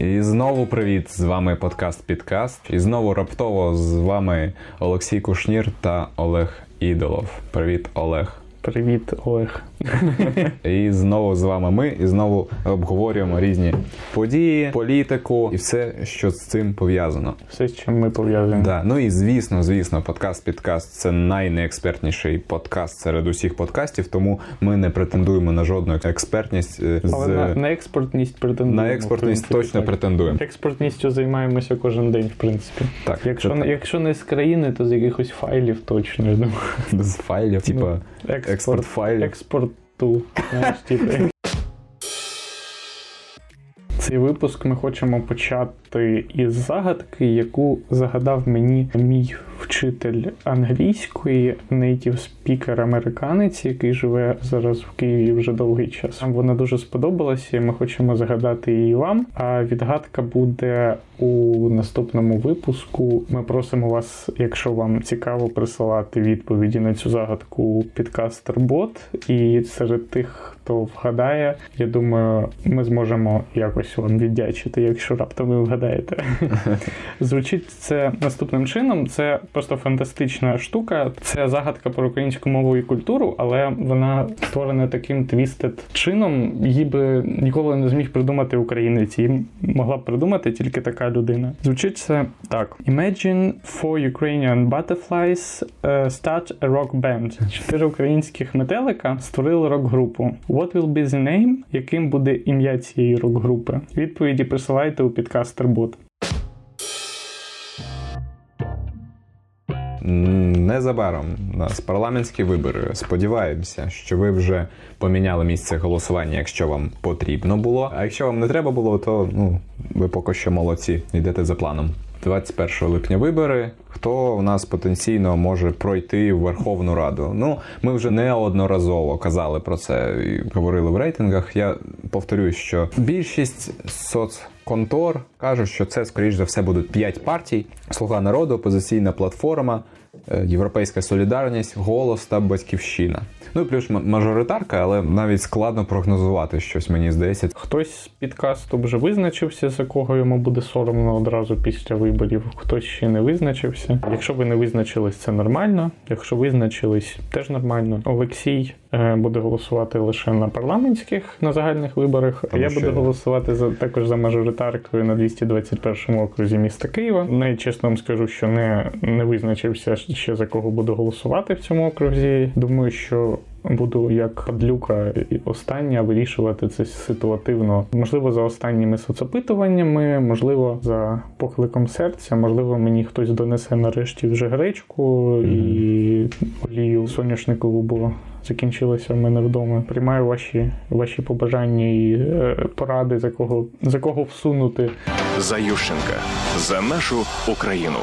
І знову привіт! З вами подкаст Підкаст. І знову раптово з вами Олексій Кушнір та Олег Ідолов. Привіт, Олег. Привіт, Олег. І знову з вами ми, і знову обговорюємо різні події, політику і все, що з цим пов'язано. Все, з чим ми пов'язані. Да. Ну і звісно, звісно, подкаст Підкаст це найнеекспертніший подкаст серед усіх подкастів, тому ми не претендуємо на жодну експертність е, з Але на, на експортність претендуємо. на експортність точно так. претендуємо. Експортністю займаємося кожен день, в принципі. Так, Якщо, так. якщо не з країни, то з якихось файлів точно. Я думаю. з файлів, типа Експорт, експорт файлів. Експорту. Знаєш, типу. Цей випуск ми хочемо почати із загадки, яку загадав мені мій вчитель англійської, нейтів спікер американець, який живе зараз в Києві вже довгий час. Вона дуже сподобалася, і ми хочемо загадати її вам. А відгадка буде у наступному випуску. Ми просимо вас, якщо вам цікаво, присилати відповіді на цю загадку підкастер-бот. І серед тих, хто вгадає, я думаю, ми зможемо якось вам віддячити, якщо раптом ви вгадаєте. Звучить це наступним чином. Це просто фантастична штука. Це загадка про українську мову і культуру, але вона створена таким twisted чином. Її би ніколи не зміг придумати українець. Її могла б придумати тільки така людина. Звучить це так: Imagine four Ukrainian butterflies uh, start a rock band. Чотири українських метелика створили рок-групу. What will be the name? Яким буде ім'я цієї рок-групи? Відповіді присилайте у підкастер-бот. Незабаром у нас парламентські вибори. Сподіваємося, що ви вже поміняли місце голосування, якщо вам потрібно було. А якщо вам не треба було, то ну ви поки що молодці. Йдете за планом. 21 липня вибори. Хто у нас потенційно може пройти в Верховну Раду? Ну, ми вже неодноразово казали про це і говорили в рейтингах. Я повторюсь, що більшість соцконтор кажуть, що це скоріш за все будуть 5 партій: Слуга народу, опозиційна платформа, Європейська солідарність, голос та батьківщина. Ну і плюс мажоритарка, але навіть складно прогнозувати щось, мені здається. Хтось з підкасту вже визначився, за кого йому буде соромно одразу після виборів. Хтось ще не визначився. Якщо ви не визначились, це нормально. Якщо визначились, теж нормально. Олексій е, буде голосувати лише на парламентських на загальних виборах. А Тому я буду голосувати за також за мажоритаркою на 221 окрузі міста Києва. Найчесно вам скажу, що не, не визначився ще за кого буду голосувати в цьому окрузі. Думаю, що буду як падлюка і остання вирішувати це ситуативно. Можливо, за останніми соцопитуваннями, можливо, за покликом серця, можливо, мені хтось донесе нарешті вже гречку і олію соняшникову, бо закінчилося в мене вдома. Приймаю ваші, ваші побажання і е, поради, за кого за кого всунути. за Ющенка, за нашу Україну.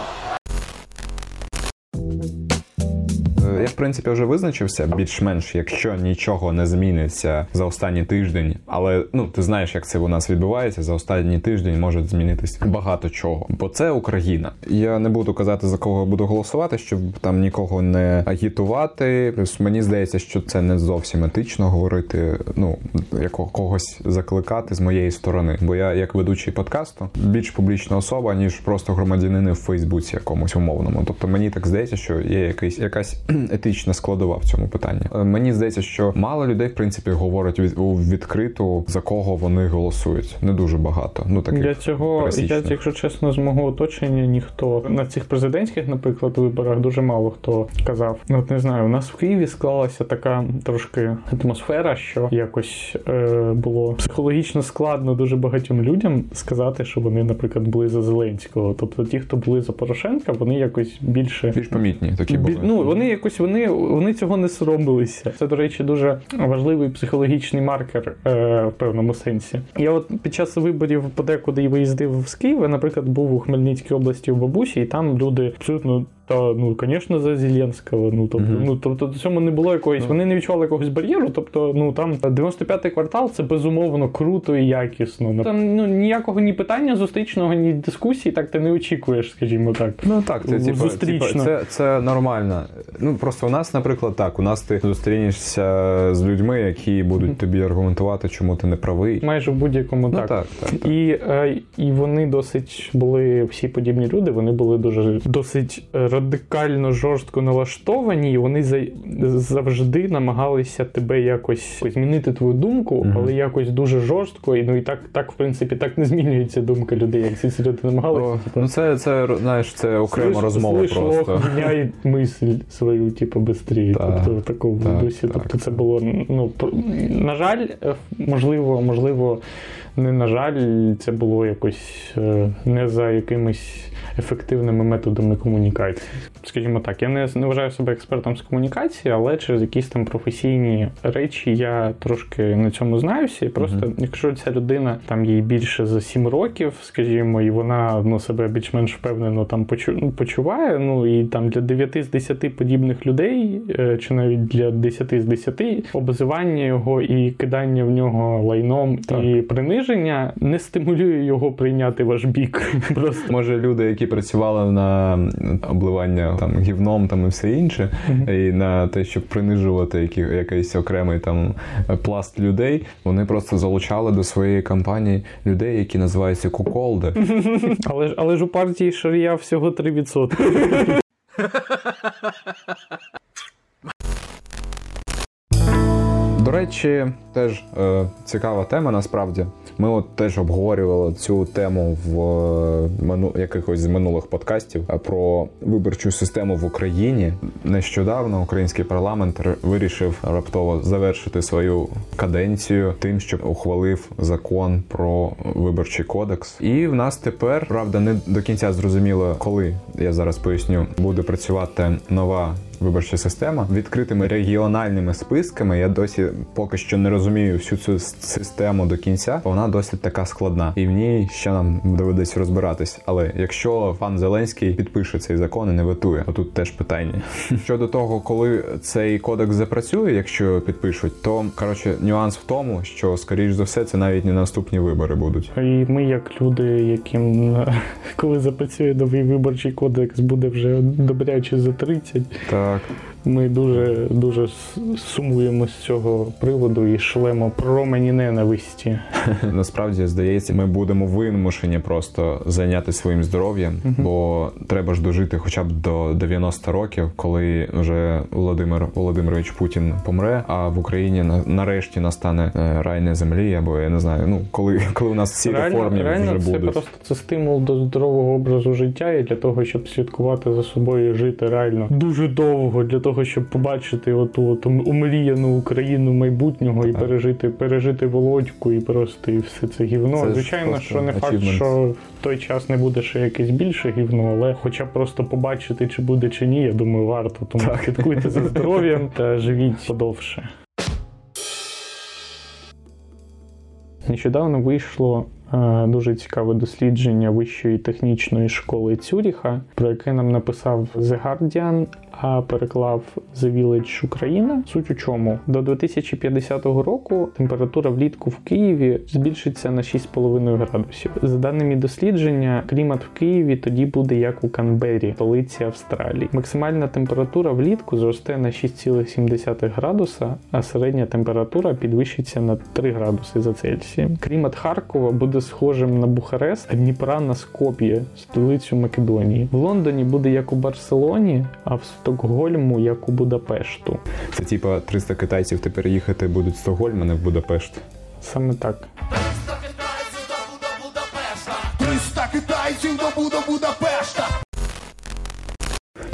Я в принципі вже визначився більш-менш, якщо нічого не зміниться за останній тиждень. Але ну ти знаєш, як це у нас відбувається. За останній тиждень може змінитись багато чого, бо це Україна. Я не буду казати за кого буду голосувати, щоб там нікого не агітувати. Плюс мені здається, що це не зовсім етично говорити. Ну якого когось закликати з моєї сторони. Бо я, як ведучий подкасту, більш публічна особа, ніж просто громадянини в Фейсбуці якомусь умовному. Тобто мені так здається, що є якийсь якась етична складова в цьому питанні. Е, Мені здається, що мало людей, в принципі, говорять від, у відкриту за кого вони голосують. Не дуже багато. Ну таких Для цього, я, якщо чесно, з мого оточення ніхто на цих президентських, наприклад, виборах дуже мало хто казав. Ну, от не знаю, у нас в Києві склалася така трошки атмосфера, що якось е, було психологічно складно дуже багатьом людям сказати, що вони, наприклад, були за Зеленського. Тобто ті, хто були за Порошенка, вони якось більше більш помітні такі були. Ну, вони якось вони, вони цього не соромилися. Це, до речі, дуже важливий психологічний маркер е, в певному сенсі. Я от під час виборів подекуди виїздив з Києва, наприклад, був у Хмельницькій області у бабусі, і там люди абсолютно Та ну, звісно, за Зеленського. Ну тобто, Мгм. ну тобто до цьому не було якоїсь. Ну. Вони не відчували якогось бар'єру. Тобто, ну там 95-й квартал це безумовно круто і якісно. Там ну ніякого ні питання зустрічного, ні дискусії, так ти не очікуєш, скажімо так. Ну так, це типу, Зустрічно. це, це нормально. Ну просто у нас, наприклад, так, у нас ти зустрінешся з людьми, які будуть тобі аргументувати, чому ти не правий. Майже в будь-якому Ну так. так, так. так. І, е, і вони досить були всі подібні люди. Вони були дуже досить радикально жорстко налаштовані, і вони за, завжди намагалися тебе якось змінити твою думку, але якось дуже жорстко. І ну і так, так в принципі, так не змінюється думка людей, як ці ці люди намагалися. Типу, ну це, це знаєш, це окрема слиш- розмова слиш, просто. лох, міняй мисль свою, типу. Так, тобто в такому так, дусі. так. Тобто це було, ну, на жаль, е, можливо, можливо, не на жаль, це було якось е, не за якимись ефективними методами комунікації. Скажімо так, я не, не вважаю себе експертом з комунікації, але через якісь там професійні речі я трошки на цьому знаюся. І просто, Мгм. якщо ця людина там їй більше за 7 років, скажімо, і вона ну, себе більш-менш впевнено там ну, почуває. Ну і там для 9 з 10 подібних людей, е, чи навіть для 10 з 10, обзивання його і кидання в нього лайном Так. і приниження не стимулює його прийняти ваш бік. Просто Може, люди, які працювали на обливання там гівном там і все інше, і на те, щоб принижувати які, якийсь окремий там пласт людей, вони просто залучали до своєї кампанії людей, які називаються куколди. але ж але ж у партії Шарія всього 3%. До речі, теж е, цікава тема насправді. Ми от теж обговорювали цю тему в е, якихось з минулих подкастів е, про виборчу систему в Україні. Нещодавно український парламент вирішив раптово завершити свою каденцію тим, що ухвалив закон про виборчий кодекс. І в нас тепер, правда, не до кінця зрозуміло, коли я зараз поясню, буде працювати нова виборча система відкритими регіональними списками. Я досі поки що не розумію всю цю систему до кінця. Вона досить така складна, і в ній ще нам доведеться розбиратись. Але якщо пан Зеленський підпише цей закон і не ветує, то тут теж питання. Щодо того, коли цей кодекс запрацює, якщо підпишуть, то коротше нюанс в тому, що скоріш за все це навіть не наступні вибори будуть. І ми, як люди, яким коли запрацює новий виборчий кодекс, буде вже добряче за 30, Так, ми дуже дуже сумуємо з цього приводу і шлемо промені ненависті. Насправді здається, ми будемо вимушені просто зайняти своїм здоров'ям, бо треба ж дожити хоча б до 90 років, коли вже Володимир Володимирович Путін помре. А в Україні нарешті настане е, рай на землі, або я не знаю. Ну коли коли у нас всі реформи реально вже це будуть. просто це стимул до здорового образу життя і для того, щоб слідкувати за собою жити реально дуже довго, для того, щоб побачити оту от омріяну Україну майбутнього і пережити, пережити володьку і просто і все це гівно. Це Звичайно, що не факт, achievement. що в той час не буде ще якесь більше гівно, але хоча б просто побачити, чи буде чи ні, я думаю, варто. Тому слідкуйте за здоров'ям та живіть подовше. Нещодавно вийшло е, дуже цікаве дослідження Вищої технічної школи Цюріха, про яке нам написав The Guardian, а переклав The Village Україна. Суть у чому до 2050 року температура влітку в Києві збільшиться на 6,5 градусів. За даними дослідження, клімат в Києві тоді буде як у Канбері, столиці Австралії. Максимальна температура влітку зросте на 6,7 градуса, а середня температура підвищиться на 3 градуси за Цельсієм. Клімат Харкова буде схожим на Бухарест, а Дніпра на Скоп'є, столицю Македонії. В Лондоні буде як у Барселоні, а в Стокгольму як у Будапешту. Це типа 300 китайців тепер їхати будуть в Стокгольм, а не в Будапешт. Саме так. 300 китайців до Буда Будапешта.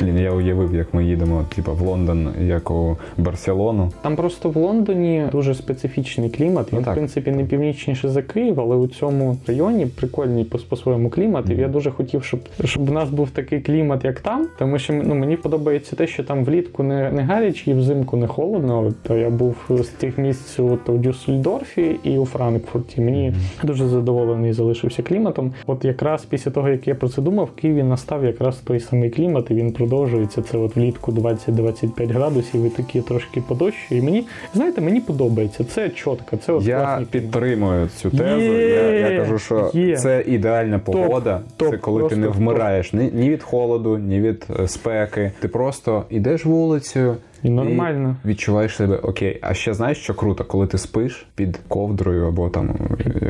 Блін, я уявив, як ми їдемо, типа в Лондон, як у Барселону. Там просто в Лондоні дуже специфічний клімат. Він, Ну, в принципі, не північніше за Київ, але у цьому районі прикольний по, своєму клімат. І я дуже хотів, щоб, щоб у нас був такий клімат, як там. Тому що ну, мені подобається те, що там влітку не, не гаряче і взимку не холодно. От, я був з тих місць от, у Дюссельдорфі і у Франкфурті. Мені дуже задоволений залишився кліматом. От якраз після того, як я про це думав, в Києві настав якраз той самий клімат, і він продовжується. Це от влітку 20-25 градусів і такі трошки подощі. І мені, знаєте, мені подобається. Це чітко, це от Я підтримую цю тезу. Є, я, я кажу, що є. це ідеальна погода. топ, це коли ти не вмираєш ні, ні від холоду, ні від е, спеки. Ти просто йдеш вулицею. І нормально. І відчуваєш себе окей. А ще знаєш, що круто, коли ти спиш під ковдрою або там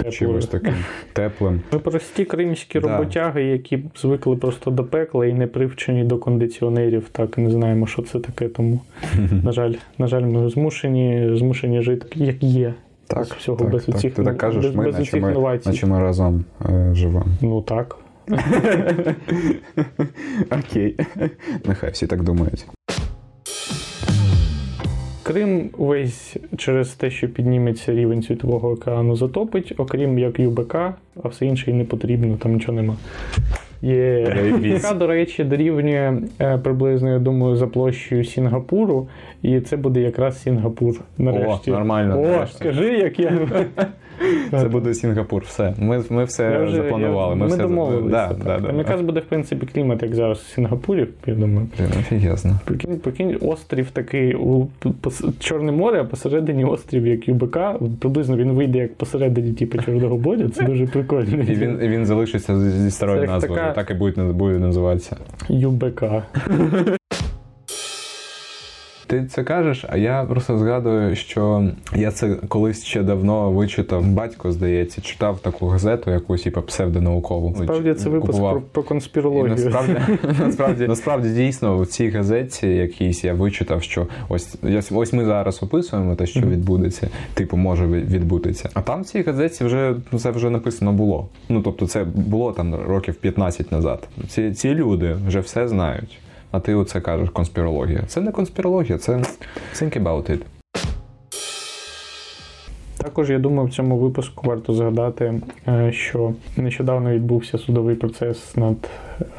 е, чимось таким теплим. Ми прості кримські Да. роботяги, які звикли просто до пекла і не привчені до кондиціонерів, так не знаємо, що це таке. Тому на жаль, на жаль, ми змушені, змушені жити як є. Так, Без всього, так, без так. оцих- Ти так кажеш, без- ми, без наче ми, новацій. наче ми разом е, живемо. Ну так. Окей. Нехай всі так думають. Крим весь через те, що підніметься рівень світового океану, затопить, окрім як ЮБК, а все інше і не потрібно, там нічого нема. Є. Яка, до речі, дорівнює е, приблизно, я думаю, за площею Сінгапуру, і це буде якраз Сінгапур. Нарешті. О, нормально, О, нарешті. скажи, як я. Це буде Сінгапур. Все. Ми, ми все Я вже- запланували. Ми, ми все домовилися. Да, так. да, да, Там да. якраз буде, в принципі, клімат, як зараз в Сінгапурі, я думаю. Офігезно. Прикинь, прикинь, острів такий у Чорне море, а посередині острів, як ЮБК. Приблизно він вийде як посередині, типу, Чорного моря. Це дуже прикольно. І він, він залишиться зі старою назвою. Так і будет, буде називатися. ЮБК. Ти це кажеш, а я просто згадую, що я це колись ще давно вичитав. Батько, здається, читав таку газету, якусь типу, псевдонаукову. Справді це випуск Купував. про, про І конспірологію. насправді, насправді, насправді дійсно в цій газеті якійсь я вичитав, що ось ось- ось ми зараз описуємо те, що відбудеться, типу може відбутися. А там в цій газеті вже ну, це вже написано було. Ну тобто, це було там років 15 назад. Ці, ці люди вже все знають. А ти оце кажеш конспірологія. Це не конспірологія, це think about it. Також я думаю, в цьому випуску варто згадати, е, що нещодавно відбувся судовий процес над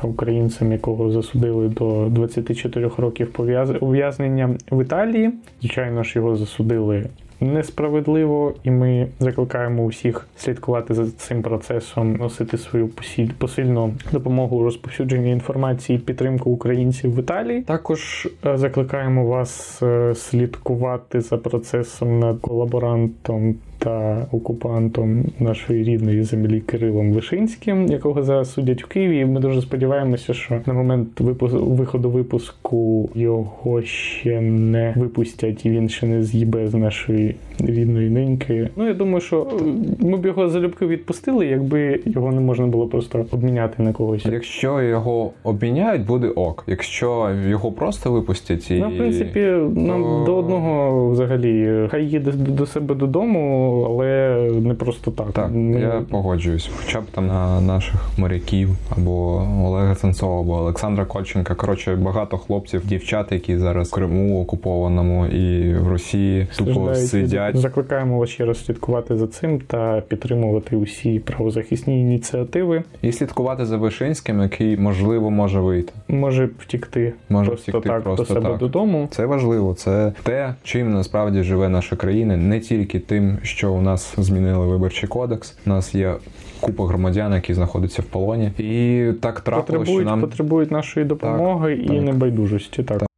українцем, якого засудили до 24 років ув'язнення в Італії. Звичайно ж, його засудили. Несправедливо, і ми закликаємо усіх слідкувати за цим процесом, носити свою посильну допомогу у розповсюдженні інформації, підтримку українців в Італії. Також е, закликаємо вас е, слідкувати за процесом над колаборантом та окупантом нашої рідної землі Кирилом Вишинським, якого зараз судять в Києві. І Ми дуже сподіваємося, що на момент випуску виходу випуску його ще не випустять, і він ще не з'їбе з нашої рідної неньки. Ну я думаю, що е, ми б його залюбки відпустили, якби його не можна було просто обміняти на когось. Якщо його обміняють, буде ок. Якщо його просто випустять і Ну, в принципі, нам то- до одного взагалі хай їде до себе додому, але не просто так. Так, Ми- я погоджуюсь. Хоча б там на наших моряків або Олега Сенцова, або Олександра Кольченка. Коротше, багато хлопців, дівчат, які зараз в Криму окупованому і в Росії тупо сидять. Закликаємо вас ще раз слідкувати за цим та підтримувати усі правозахисні ініціативи. І слідкувати за Вишинським, який можливо може вийти. Може втікти Може просто втікти так просто до себе так. додому. Це важливо. Це те, чим насправді живе наша країна, не тільки тим, що у нас змінили виборчий кодекс. У нас є купа громадян, які знаходяться в полоні, і так трапило, що нам потребують нашої допомоги і так. небайдужості. Так.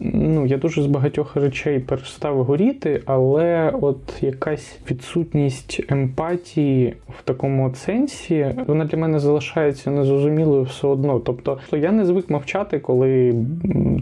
Ну, я дуже з багатьох речей перестав горіти, але от якась відсутність емпатії в такому сенсі, вона для мене залишається незрозумілою все одно. Тобто, я не звик мовчати, коли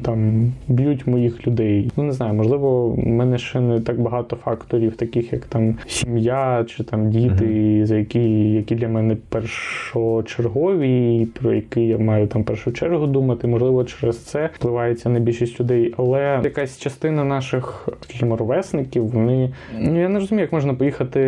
там б'ють моїх людей. Ну не знаю, можливо, в мене ще не так багато факторів, таких як там сім'я чи там діти, за які, які для мене першочергові, про які я маю там першу чергу думати. Можливо, через це впливається на більшість людей. Але якась частина наших скажімо, ровесників, вони ну я не розумію, як можна поїхати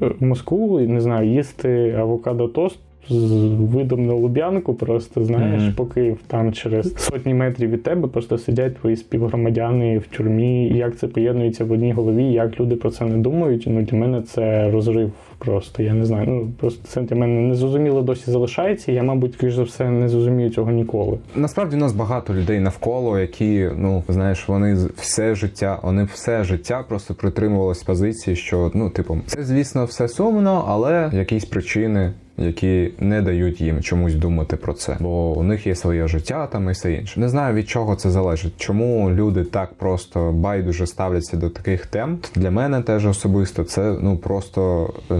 в Москву і не знаю, їсти авокадо тост. З видом на Луб'янку, просто знаєш, Мгм. поки там через сотні метрів від тебе просто сидять твої співгромадяни в тюрмі. Як це поєднується в одній голові, як люди про це не думають. Ну для мене це розрив просто. Я не знаю. Ну просто це для мене незрозуміло досі залишається. Я, мабуть, скоріш за все, не зрозумію цього ніколи. Насправді у нас багато людей навколо, які, ну знаєш, вони все життя, вони все життя просто притримувалися позиції, що ну, типу, це звісно все сумно, але якісь причини. Які не дають їм чомусь думати про це, бо у них є своє життя там і все інше. Не знаю від чого це залежить. Чому люди так просто байдуже ставляться до таких тем? Для мене теж особисто це ну просто е,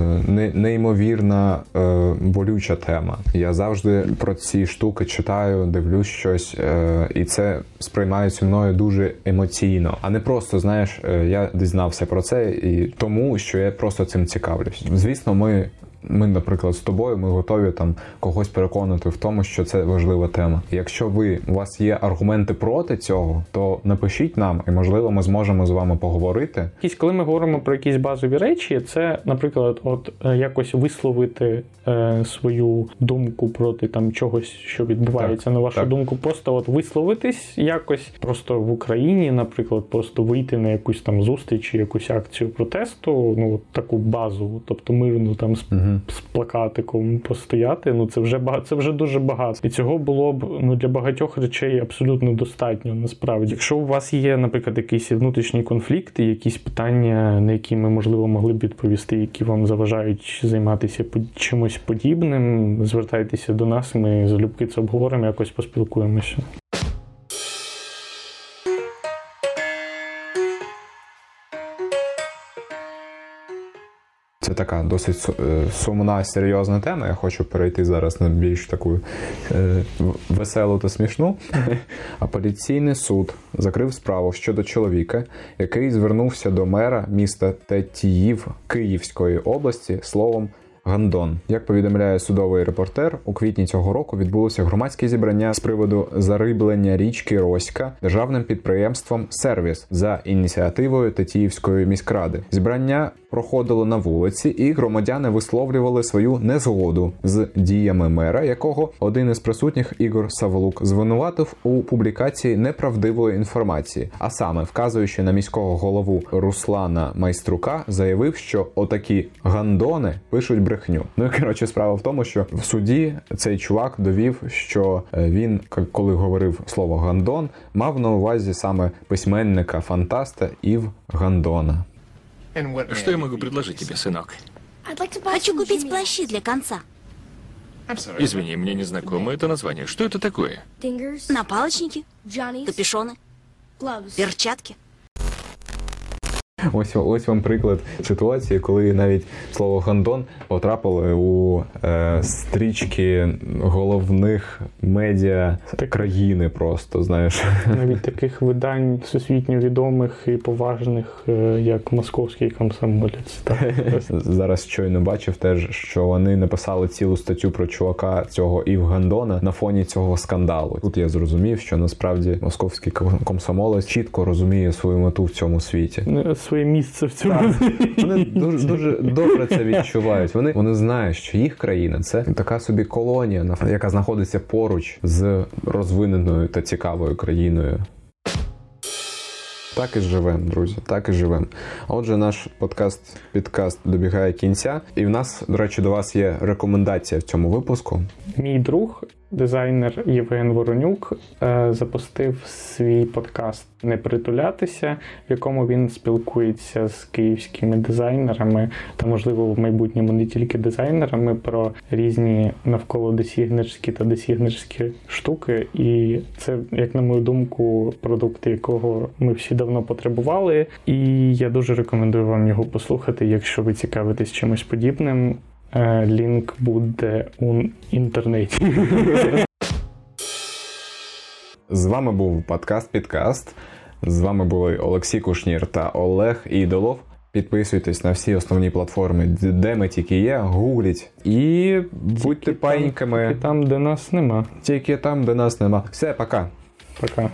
неймовірна е, болюча тема. Я завжди про ці штуки читаю, дивлюсь щось, е, і це сприймається мною дуже емоційно, а не просто знаєш, е, я дізнався про це і тому, що я просто цим цікавлюсь. Звісно, ми. Ми, наприклад, з тобою, ми готові там когось переконати в тому, що це важлива тема. Якщо ви у вас є аргументи проти цього, то напишіть нам, і можливо, ми зможемо з вами поговорити. Якісь, коли ми говоримо про якісь базові речі, це, наприклад, от е, якось висловити е, свою думку проти там чогось, що відбувається Так, на вашу так. думку, просто от висловитись якось просто в Україні, наприклад, просто вийти на якусь там зустріч, якусь акцію протесту, ну таку базову, тобто мирну там з, з плакатиком постояти. Ну це вже багато, це вже дуже багато. І цього було б ну для багатьох речей абсолютно достатньо. Насправді, якщо у вас є, наприклад, якісь внутрішні конфлікти, якісь питання, на які ми можливо могли б відповісти, які вам заважають займатися чимось подібним, звертайтеся до нас. Ми залюбки це обговоримо, якось поспілкуємося. Така досить е, сумна, серйозна тема. Я хочу перейти зараз на більш таку е, веселу та смішну. Апеляційний суд закрив справу щодо чоловіка, який звернувся до мера міста Тетіїв Київської області словом. Гандон, як повідомляє судовий репортер, у квітні цього року відбулося громадське зібрання з приводу зариблення річки Роська державним підприємством Сервіс за ініціативою Тетіївської міськради. Зібрання проходило на вулиці, і громадяни висловлювали свою незгоду з діями мера, якого один із присутніх Ігор Саволук звинуватив у публікації неправдивої інформації, а саме вказуючи на міського голову Руслана Майструка, заявив, що отакі гандони пишуть брехню. Ну і коротше, справа в тому, що в суді цей чувак довів, що е, він, коли говорив слово гандон, мав на увазі саме письменника фантаста Ів Гандона. Что я могу предложить тебе, сынок? Хочу купить плащи для конца. Извини, мне не знакомо это название. Что это такое? Напалочники, капюшоны, перчатки. Ось ось вам приклад ситуації, коли навіть слово гандон потрапило у е, стрічки головних медіа країни. Просто знаєш. Навіть таких видань всесвітньо відомих і поважних, е, як московський комсомолець. Так, Зараз щойно бачив теж, що вони написали цілу статтю про чувака цього Ів Гандона на фоні цього скандалу. Тут я зрозумів, що насправді московський ком- комсомолець чітко розуміє свою мету в цьому світі. Своє місце в цьому. Вони дуже дуже добре це відчувають. Вони вони знають, що їх країна це така собі колонія, яка знаходиться поруч з розвиненою та цікавою країною. Так і живемо, друзі. Так і живемо. Отже, наш подкаст підкаст добігає кінця, і в нас, до речі, до вас є рекомендація в цьому випуску. Мій друг, дизайнер Євген Воронюк, е, запустив свій подкаст Не притулятися, в якому він спілкується з київськими дизайнерами та, можливо, в майбутньому не тільки дизайнерами про різні навколо десігнерські та десігнерські штуки. І це, як на мою думку, продукт, якого ми всі давно потребували. І я дуже рекомендую вам його послухати, якщо ви цікавитесь чимось подібним. Е, Лінк буде у інтернеті. З вами був подкаст Підкаст. З вами були Олексій Кушнір та Олег Ідолов. Підписуйтесь на всі основні платформи, де ми тільки є, гугліть і будьте І паїньками там, де нас нема. тільки там, де нас нема. Все, пока. Пока.